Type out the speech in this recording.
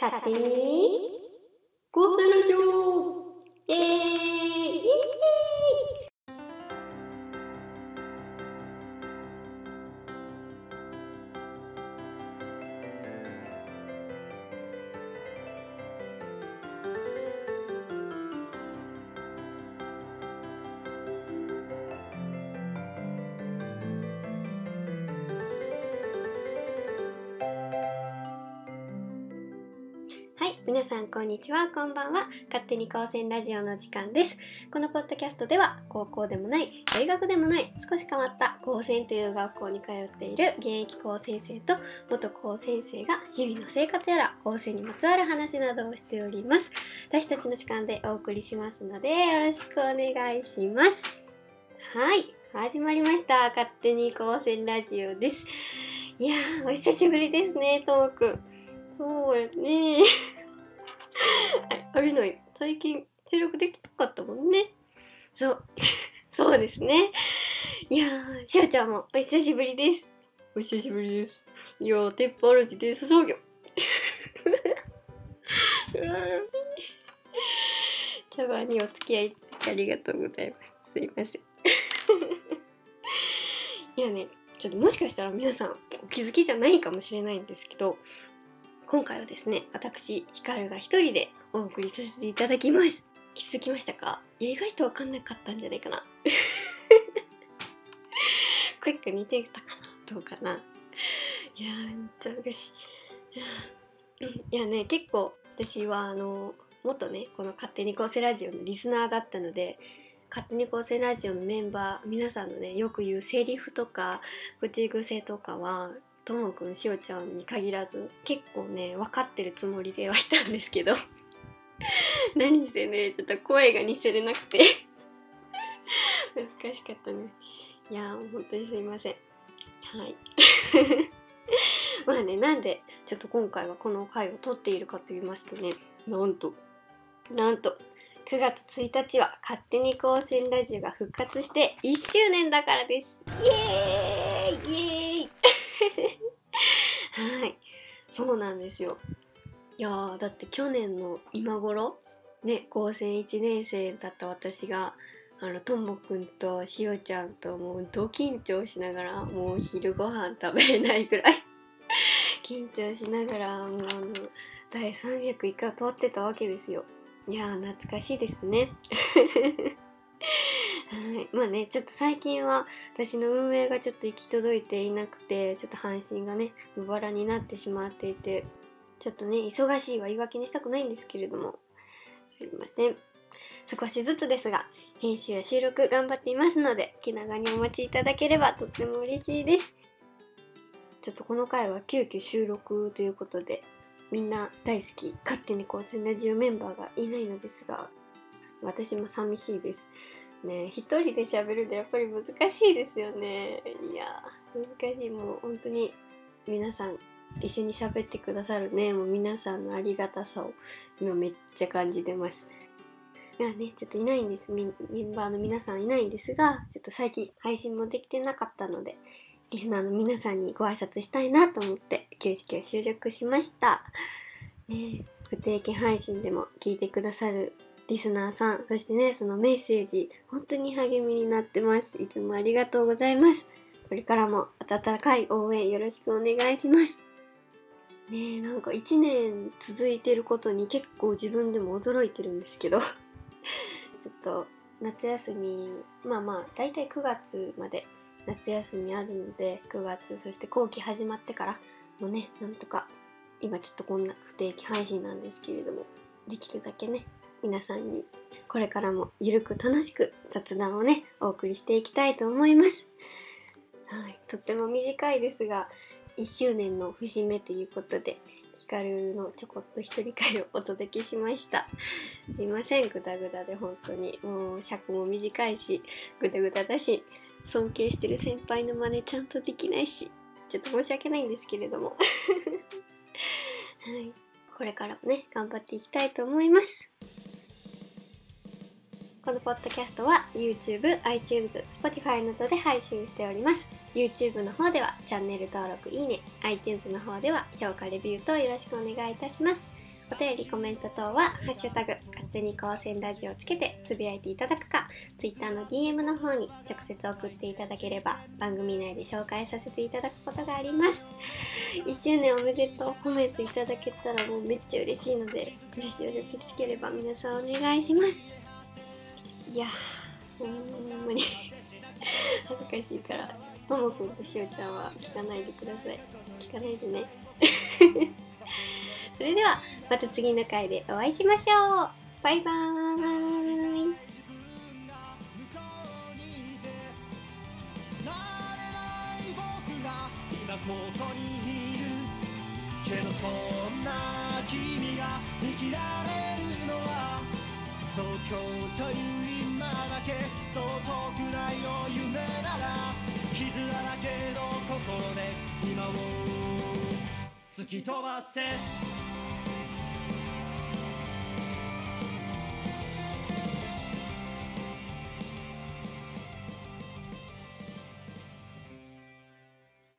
勝手に皆さんこんにちは、こんばんは。勝手に高専ラジオの時間です。このポッドキャストでは、高校でもない、大学でもない、少し変わった高専という学校に通っている現役高専生と元高専生が日々の生活やら高専にまつわる話などをしております。私たちの時間でお送りしますので、よろしくお願いします。はい、始まりました。勝手に高専ラジオです。いやー、お久しぶりですね、トーク。そうやね、あれの最近収録できなかったもんね。そう。そうですね。いやー、しおちゃんもお久しぶりです。お久しぶりです。いやー、鉄板業。茶番にお付き合いありがとうございます。すいません。いやね、ちょっともしかしたら皆さんお気づきじゃないかもしれないんですけど、今回はですね、私、ヒカルが一人でお送りさせていただきます。気づきましたか？いや、意外とわかんなかったんじゃないかな。クイック似てたかな？どうかな？いやー、ほんと私、い。いやね、結構私はあの、もっとね、この勝手に構成ラジオのリスナーだったので、勝手に構成ラジオのメンバー、皆さんのね、よく言うセリフとか、口癖とかは、ともくんしおちゃんに限らず結構ね分かってるつもりではいたんですけど。何せねちょっと声が似せれなくて。難しかったね。いやー本当にすいません。はい。まあねなんでちょっと今回はこの回を撮っているかと言いますとね。なんと。なんと9月1日は勝手に高専ラジオが復活して1周年だからです。イエーイ！イエーイはい。そうなんですよ。いやーだって去年の今頃ね高専1年生だった私があのともくんとしおちゃんともうド緊張しながらもう昼ご飯食べれないぐらい 緊張しながらもうあの第300以下通ってたわけですよ。いやー懐かしいですね。はい、まあねちょっと最近は私の運営がちょっと行き届いていなくてちょっと配信がね無バラになってしまっていてちょっとね忙しいは言い訳にしたくないんですけれどもすいません。少しずつですが編集や収録頑張っていますので気長にお待ちいただければとっても嬉しいです。ちょっとこの回は急遽収録ということでみんな大好き勝手に高専ラジオメンバーがいないのですが私も寂しいです。ね一人で喋るとやっぱり難しいですよね。いや難しい。もう本当に皆さん一緒に喋ってくださるね。もう皆さんのありがたさを今めっちゃ感じてます。いやねちょっといないんです。メンバーの皆さんいないんですがちょっと最近配信もできてなかったのでリスナーの皆さんにご挨拶したいなと思って休止を収録しました。ね不定期配信でも聞いてくださるリスナーさん、そしてね、そのメッセージ、本当に励みになってます。いつもありがとうございます。これからも温かい応援よろしくお願いします。ねえ、なんか1年続いてることに結構自分でも驚いてるんですけど、ちょっと夏休み、まあまあ、だいたい9月まで夏休みあるので、9月、そして後期始まってからもね、なんとか、今ちょっとこんな不定期配信なんですけれども、できるだけね、皆さんにこれからもゆるく楽しく雑談をねお送りしていきたいと思います。はいとっても短いですが1周年の節目ということでヒカルのちょこっと一人会をお届けしました。すいませんグダグダで本当に。もう尺も短いしグダグダだし尊敬してる先輩の真似ちゃんとできないしちょっと申し訳ないんですけれども。はいこれからもね頑張っていきたいと思います。このポッドキャストは YouTube、iTunes、Spotify などで配信しております。YouTube の方ではチャンネル登録、いいね、iTunes の方では評価、レビューとよろしくお願いいたします。お便りコメント等は「ハッシュタグ勝手に高専ラジオ」をつけてつぶやいていただくか Twitter の DM の方に直接送っていただければ番組内で紹介させていただくことがあります1周年おめでとうコメントいただけたらもうめっちゃ嬉しいのでもしよろしければ皆さんお願いしますいやほんまに。恥ずかしいから。ともくんとしおちゃんは聞かないでください。聞かないでね。それではまた次の回でお会いしましょう。バイバーイ。けどそんな君が生きられるのはそう今日というけそう遠くないよ夢なら傷だらけの心で今を突き飛ばせ。